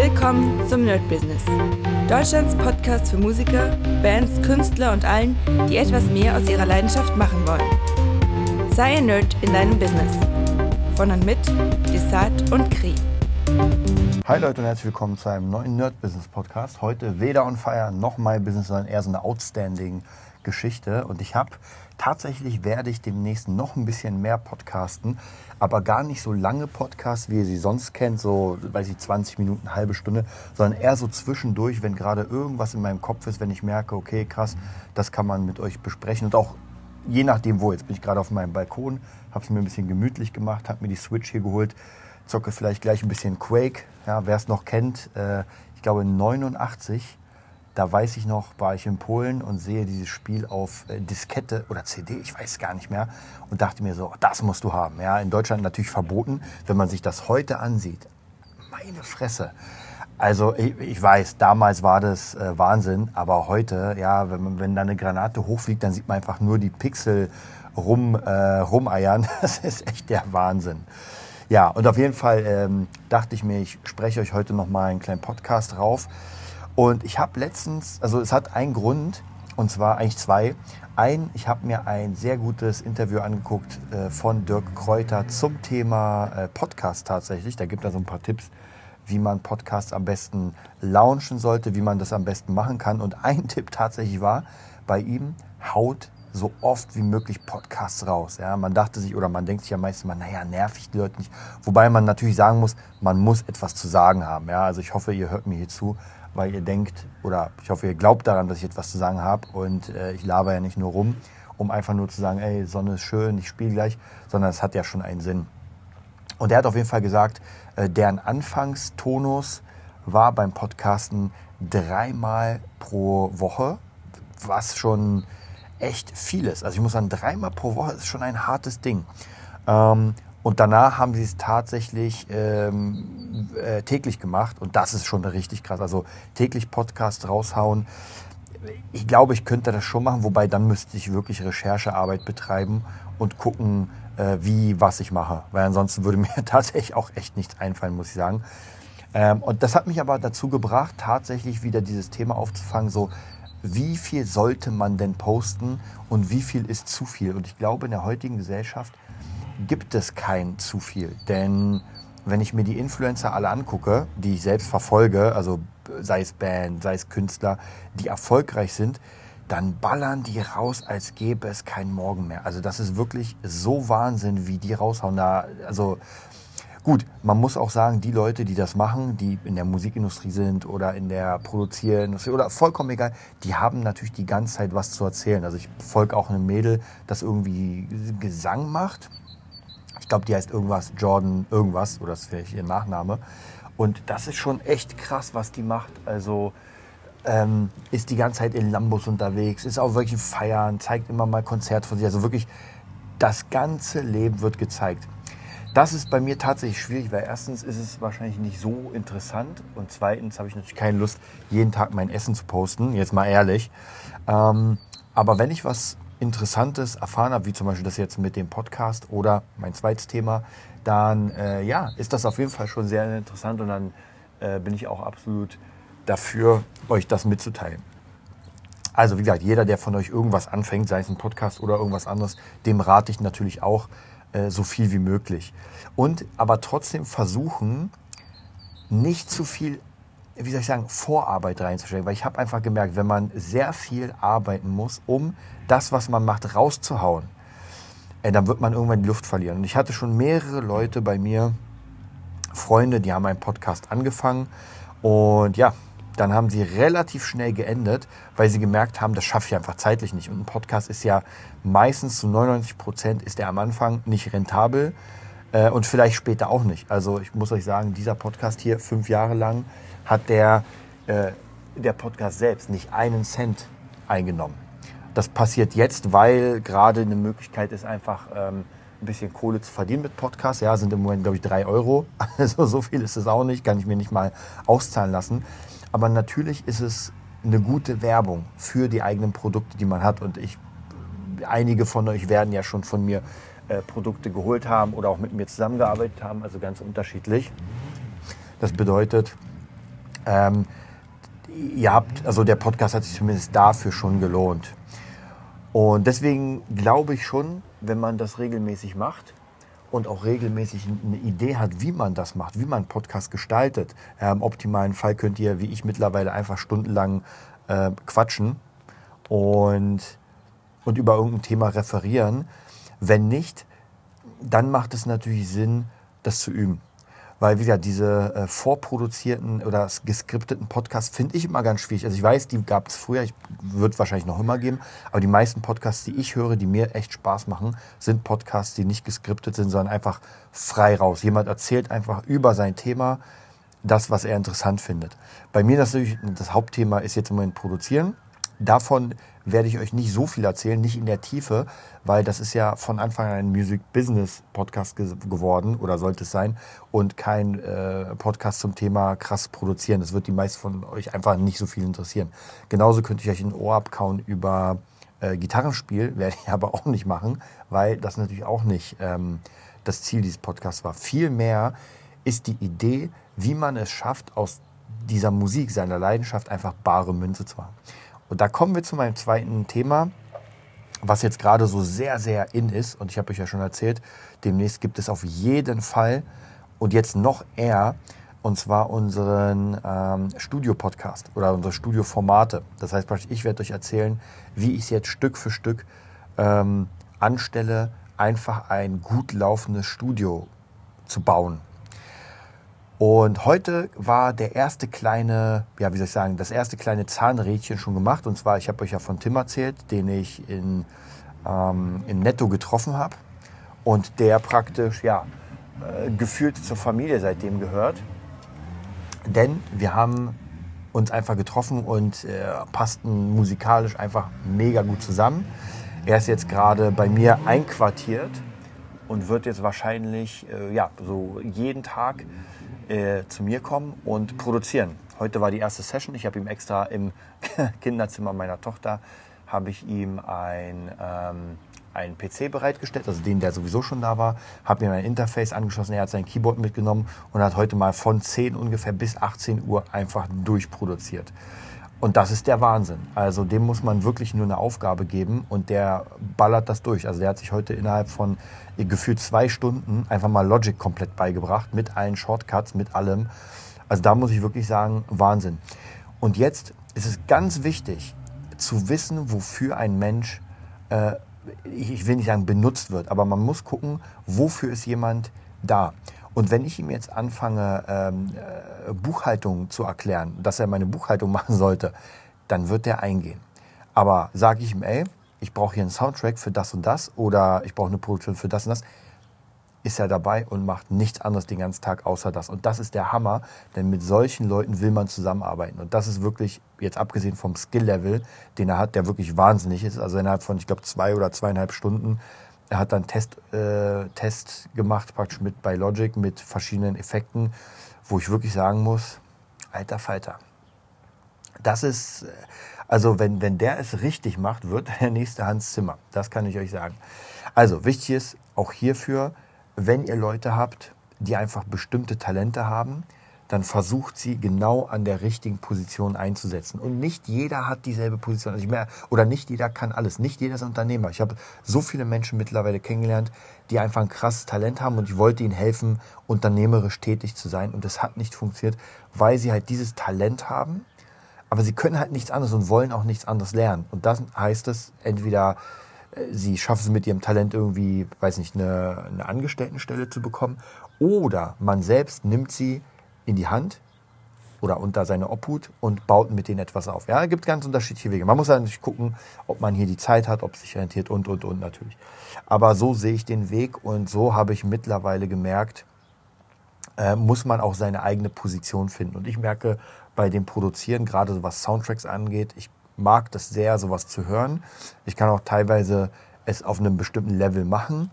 Willkommen zum Nerd Business. Deutschlands Podcast für Musiker, Bands, Künstler und allen, die etwas mehr aus ihrer Leidenschaft machen wollen. Sei ein Nerd in deinem Business. Von und mit Desart und Kri. Hi Leute und herzlich willkommen zu einem neuen Nerd Business Podcast. Heute weder on fire noch My Business, sondern eher so eine outstanding Geschichte. Und ich habe tatsächlich werde ich demnächst noch ein bisschen mehr podcasten, aber gar nicht so lange Podcasts, wie ihr sie sonst kennt, so, weiß ich, 20 Minuten, halbe Stunde, sondern eher so zwischendurch, wenn gerade irgendwas in meinem Kopf ist, wenn ich merke, okay, krass, das kann man mit euch besprechen und auch je nachdem wo. Jetzt bin ich gerade auf meinem Balkon, habe es mir ein bisschen gemütlich gemacht, habe mir die Switch hier geholt, zocke vielleicht gleich ein bisschen Quake, ja, wer es noch kennt, äh, ich glaube 89 da weiß ich noch, war ich in Polen und sehe dieses Spiel auf äh, Diskette oder CD, ich weiß gar nicht mehr, und dachte mir so, das musst du haben. Ja, in Deutschland natürlich verboten, wenn man sich das heute ansieht. Meine Fresse. Also ich, ich weiß, damals war das äh, Wahnsinn, aber heute, ja, wenn, wenn da eine Granate hochfliegt, dann sieht man einfach nur die Pixel rum, äh, rumeiern. Das ist echt der Wahnsinn. Ja, und auf jeden Fall ähm, dachte ich mir, ich spreche euch heute noch mal einen kleinen Podcast drauf und ich habe letztens, also es hat einen Grund, und zwar eigentlich zwei. Ein, ich habe mir ein sehr gutes Interview angeguckt äh, von Dirk Kräuter zum Thema äh, Podcast tatsächlich. Da gibt er so ein paar Tipps, wie man Podcasts am besten launchen sollte, wie man das am besten machen kann. Und ein Tipp tatsächlich war, bei ihm haut so oft wie möglich Podcasts raus. Ja, man dachte sich oder man denkt sich ja meistens mal, naja, nervig die Leute nicht. Wobei man natürlich sagen muss, man muss etwas zu sagen haben. Ja, also ich hoffe, ihr hört mir hier zu weil ihr denkt, oder ich hoffe, ihr glaubt daran, dass ich etwas zu sagen habe und äh, ich laber ja nicht nur rum, um einfach nur zu sagen, ey, Sonne ist schön, ich spiele gleich, sondern es hat ja schon einen Sinn. Und er hat auf jeden Fall gesagt, äh, deren Anfangstonus war beim Podcasten dreimal pro Woche, was schon echt viel ist. Also ich muss sagen, dreimal pro Woche ist schon ein hartes Ding. Ähm, und danach haben sie es tatsächlich ähm, äh, täglich gemacht. Und das ist schon richtig krass. Also täglich Podcast raushauen. Ich glaube, ich könnte das schon machen, wobei dann müsste ich wirklich Recherchearbeit betreiben und gucken, äh, wie, was ich mache. Weil ansonsten würde mir tatsächlich auch echt nichts einfallen, muss ich sagen. Ähm, und das hat mich aber dazu gebracht, tatsächlich wieder dieses Thema aufzufangen, so wie viel sollte man denn posten und wie viel ist zu viel. Und ich glaube, in der heutigen Gesellschaft gibt es kein zu viel. Denn wenn ich mir die Influencer alle angucke, die ich selbst verfolge, also sei es Band, sei es Künstler, die erfolgreich sind, dann ballern die raus, als gäbe es keinen Morgen mehr. Also das ist wirklich so Wahnsinn, wie die raushauen. Da, also gut, man muss auch sagen, die Leute, die das machen, die in der Musikindustrie sind oder in der Produzierindustrie oder vollkommen egal, die haben natürlich die ganze Zeit was zu erzählen. Also ich folge auch einem Mädel, das irgendwie Gesang macht ich glaube, die heißt irgendwas, Jordan irgendwas, oder das ist vielleicht ihr Nachname. Und das ist schon echt krass, was die macht. Also ähm, ist die ganze Zeit in Lambos unterwegs, ist auch wirklich Feiern, zeigt immer mal Konzerte von sich. Also wirklich, das ganze Leben wird gezeigt. Das ist bei mir tatsächlich schwierig, weil erstens ist es wahrscheinlich nicht so interessant und zweitens habe ich natürlich keine Lust, jeden Tag mein Essen zu posten, jetzt mal ehrlich. Ähm, aber wenn ich was Interessantes erfahren habe, wie zum Beispiel das jetzt mit dem Podcast oder mein zweites Thema, dann äh, ja, ist das auf jeden Fall schon sehr interessant und dann äh, bin ich auch absolut dafür, euch das mitzuteilen. Also wie gesagt, jeder, der von euch irgendwas anfängt, sei es ein Podcast oder irgendwas anderes, dem rate ich natürlich auch äh, so viel wie möglich. Und aber trotzdem versuchen, nicht zu viel wie soll ich sagen, Vorarbeit reinzustellen. Weil ich habe einfach gemerkt, wenn man sehr viel arbeiten muss, um das, was man macht, rauszuhauen, äh, dann wird man irgendwann die Luft verlieren. Und ich hatte schon mehrere Leute bei mir, Freunde, die haben einen Podcast angefangen und ja, dann haben sie relativ schnell geendet, weil sie gemerkt haben, das schaffe ich einfach zeitlich nicht. Und ein Podcast ist ja meistens zu 99 Prozent ist er am Anfang nicht rentabel äh, und vielleicht später auch nicht. Also ich muss euch sagen, dieser Podcast hier fünf Jahre lang hat der, äh, der Podcast selbst nicht einen Cent eingenommen. Das passiert jetzt, weil gerade eine Möglichkeit ist, einfach ähm, ein bisschen Kohle zu verdienen mit Podcasts. Ja, sind im Moment, glaube ich, drei Euro. Also so viel ist es auch nicht, kann ich mir nicht mal auszahlen lassen. Aber natürlich ist es eine gute Werbung für die eigenen Produkte, die man hat. Und ich, einige von euch werden ja schon von mir äh, Produkte geholt haben oder auch mit mir zusammengearbeitet haben, also ganz unterschiedlich. Das bedeutet, Ähm, ihr habt, also der Podcast hat sich zumindest dafür schon gelohnt. Und deswegen glaube ich schon, wenn man das regelmäßig macht und auch regelmäßig eine Idee hat, wie man das macht, wie man Podcast gestaltet. Ja, Im optimalen Fall könnt ihr, wie ich mittlerweile, einfach stundenlang äh, quatschen und, und über irgendein Thema referieren. Wenn nicht, dann macht es natürlich Sinn, das zu üben. Weil, wie gesagt, diese äh, vorproduzierten oder geskripteten Podcasts finde ich immer ganz schwierig. Also ich weiß, die gab es früher, ich wird wahrscheinlich noch immer geben, aber die meisten Podcasts, die ich höre, die mir echt Spaß machen, sind Podcasts, die nicht geskriptet sind, sondern einfach frei raus. Jemand erzählt einfach über sein Thema das, was er interessant findet. Bei mir natürlich, das Hauptthema ist jetzt im Moment Produzieren. Davon werde ich euch nicht so viel erzählen, nicht in der Tiefe, weil das ist ja von Anfang an ein Music Business Podcast ge geworden oder sollte es sein und kein äh, Podcast zum Thema krass produzieren. Das wird die meisten von euch einfach nicht so viel interessieren. Genauso könnte ich euch ein Ohr abkauen über äh, Gitarrenspiel, werde ich aber auch nicht machen, weil das natürlich auch nicht ähm, das Ziel dieses Podcasts war. Vielmehr ist die Idee, wie man es schafft, aus dieser Musik, seiner Leidenschaft einfach bare Münze zu haben. Und da kommen wir zu meinem zweiten Thema, was jetzt gerade so sehr, sehr in ist. Und ich habe euch ja schon erzählt, demnächst gibt es auf jeden Fall und jetzt noch eher, und zwar unseren ähm, Studio-Podcast oder unsere Studio-Formate. Das heißt, ich werde euch erzählen, wie ich es jetzt Stück für Stück ähm, anstelle, einfach ein gut laufendes Studio zu bauen. Und heute war der erste kleine, ja, wie soll ich sagen, das erste kleine Zahnrädchen schon gemacht. Und zwar, ich habe euch ja von Tim erzählt, den ich in, ähm, in Netto getroffen habe. Und der praktisch, ja, äh, gefühlt zur Familie seitdem gehört. Denn wir haben uns einfach getroffen und äh, passten musikalisch einfach mega gut zusammen. Er ist jetzt gerade bei mir einquartiert und wird jetzt wahrscheinlich äh, ja, so jeden Tag äh, zu mir kommen und produzieren. Heute war die erste Session. Ich habe ihm extra im Kinderzimmer meiner Tochter habe ich ihm ein, ähm, einen PC bereitgestellt, also den, der sowieso schon da war, habe ihm ein Interface angeschlossen, er hat sein Keyboard mitgenommen und hat heute mal von 10 ungefähr bis 18 Uhr einfach durchproduziert. Und das ist der Wahnsinn. Also dem muss man wirklich nur eine Aufgabe geben und der ballert das durch. Also der hat sich heute innerhalb von gefühlt zwei Stunden einfach mal Logic komplett beigebracht, mit allen Shortcuts, mit allem. Also da muss ich wirklich sagen, Wahnsinn. Und jetzt ist es ganz wichtig zu wissen, wofür ein Mensch, äh, ich will nicht sagen benutzt wird, aber man muss gucken, wofür ist jemand da. Und wenn ich ihm jetzt anfange, ähm, äh, Buchhaltung zu erklären, dass er meine Buchhaltung machen sollte, dann wird er eingehen. Aber sage ich ihm, ey, ich brauche hier einen Soundtrack für das und das oder ich brauche eine Produktion für das und das, ist er dabei und macht nichts anderes den ganzen Tag außer das. Und das ist der Hammer, denn mit solchen Leuten will man zusammenarbeiten. Und das ist wirklich, jetzt abgesehen vom Skill-Level, den er hat, der wirklich wahnsinnig ist. Also innerhalb von, ich glaube, zwei oder zweieinhalb Stunden er hat dann Test, äh, Test gemacht, praktisch mit bei Logic, mit verschiedenen Effekten, wo ich wirklich sagen muss, alter Falter. Das ist, äh, also wenn, wenn der es richtig macht, wird der nächste Hans Zimmer. Das kann ich euch sagen. Also wichtig ist auch hierfür, wenn ihr Leute habt, die einfach bestimmte Talente haben, dann versucht sie genau an der richtigen Position einzusetzen. Und nicht jeder hat dieselbe Position. Also mehr, oder nicht jeder kann alles. Nicht jeder ist Unternehmer. Ich habe so viele Menschen mittlerweile kennengelernt, die einfach ein krasses Talent haben und ich wollte ihnen helfen, unternehmerisch tätig zu sein. Und das hat nicht funktioniert, weil sie halt dieses Talent haben, aber sie können halt nichts anderes und wollen auch nichts anderes lernen. Und das heißt es, entweder äh, sie schaffen es mit ihrem Talent irgendwie, weiß nicht, eine, eine Angestelltenstelle zu bekommen, oder man selbst nimmt sie in die Hand oder unter seine Obhut und baut mit denen etwas auf. Ja, es gibt ganz unterschiedliche Wege. Man muss natürlich gucken, ob man hier die Zeit hat, ob es sich rentiert und, und, und natürlich. Aber so sehe ich den Weg und so habe ich mittlerweile gemerkt, äh, muss man auch seine eigene Position finden. Und ich merke bei dem Produzieren, gerade was Soundtracks angeht, ich mag das sehr, sowas zu hören. Ich kann auch teilweise es auf einem bestimmten Level machen.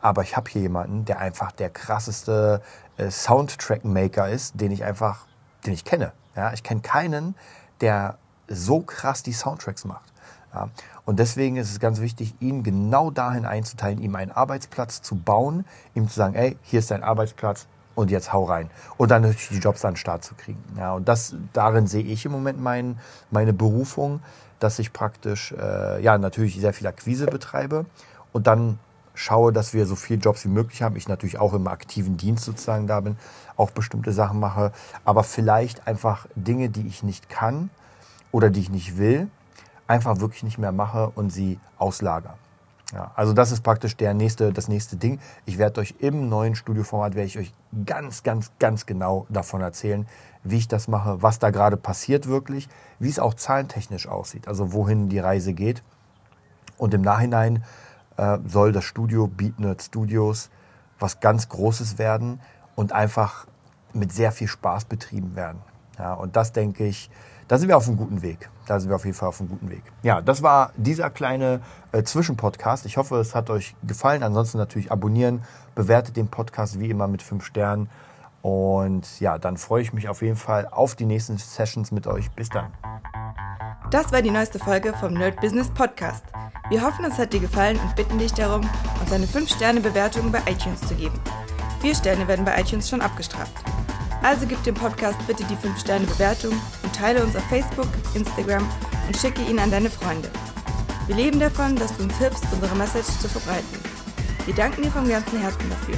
Aber ich habe hier jemanden, der einfach der krasseste äh, Soundtrack-Maker ist, den ich einfach, den ich kenne. Ja, ich kenne keinen, der so krass die Soundtracks macht. Ja, und deswegen ist es ganz wichtig, ihn genau dahin einzuteilen, ihm einen Arbeitsplatz zu bauen, ihm zu sagen, ey, hier ist dein Arbeitsplatz und jetzt hau rein. Und dann natürlich die Jobs an den Start zu kriegen. Ja, und das, darin sehe ich im Moment mein, meine Berufung, dass ich praktisch, äh, ja, natürlich sehr viel Akquise betreibe und dann schaue, dass wir so viele Jobs wie möglich haben. Ich natürlich auch im aktiven Dienst sozusagen da bin, auch bestimmte Sachen mache, aber vielleicht einfach Dinge, die ich nicht kann oder die ich nicht will, einfach wirklich nicht mehr mache und sie auslager. Ja, also das ist praktisch der nächste, das nächste Ding. Ich werde euch im neuen Studioformat werde ich euch ganz, ganz, ganz genau davon erzählen, wie ich das mache, was da gerade passiert wirklich, wie es auch zahlentechnisch aussieht, also wohin die Reise geht. Und im Nachhinein äh, soll das Studio Beatnerd Studios was ganz Großes werden und einfach mit sehr viel Spaß betrieben werden. Ja, und das denke ich, da sind wir auf einem guten Weg. Da sind wir auf jeden Fall auf einem guten Weg. Ja, das war dieser kleine äh, Zwischenpodcast. Ich hoffe, es hat euch gefallen. Ansonsten natürlich abonnieren, bewertet den Podcast wie immer mit fünf Sternen. Und ja, dann freue ich mich auf jeden Fall auf die nächsten Sessions mit euch. Bis dann. Das war die neueste Folge vom Nerd Business Podcast. Wir hoffen, es hat dir gefallen und bitten dich darum, uns eine 5-Sterne-Bewertung bei iTunes zu geben. Vier Sterne werden bei iTunes schon abgestraft. Also gib dem Podcast bitte die 5-Sterne-Bewertung und teile uns auf Facebook, Instagram und schicke ihn an deine Freunde. Wir leben davon, dass du uns hilfst, unsere Message zu verbreiten. Wir danken dir vom ganzen Herzen dafür.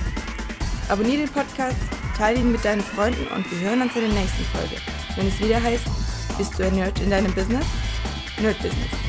Abonniere den Podcast, teile ihn mit deinen Freunden und wir hören uns in der nächsten Folge, wenn es wieder heißt, bist du ein Nerd in deinem Business? Nerd Business.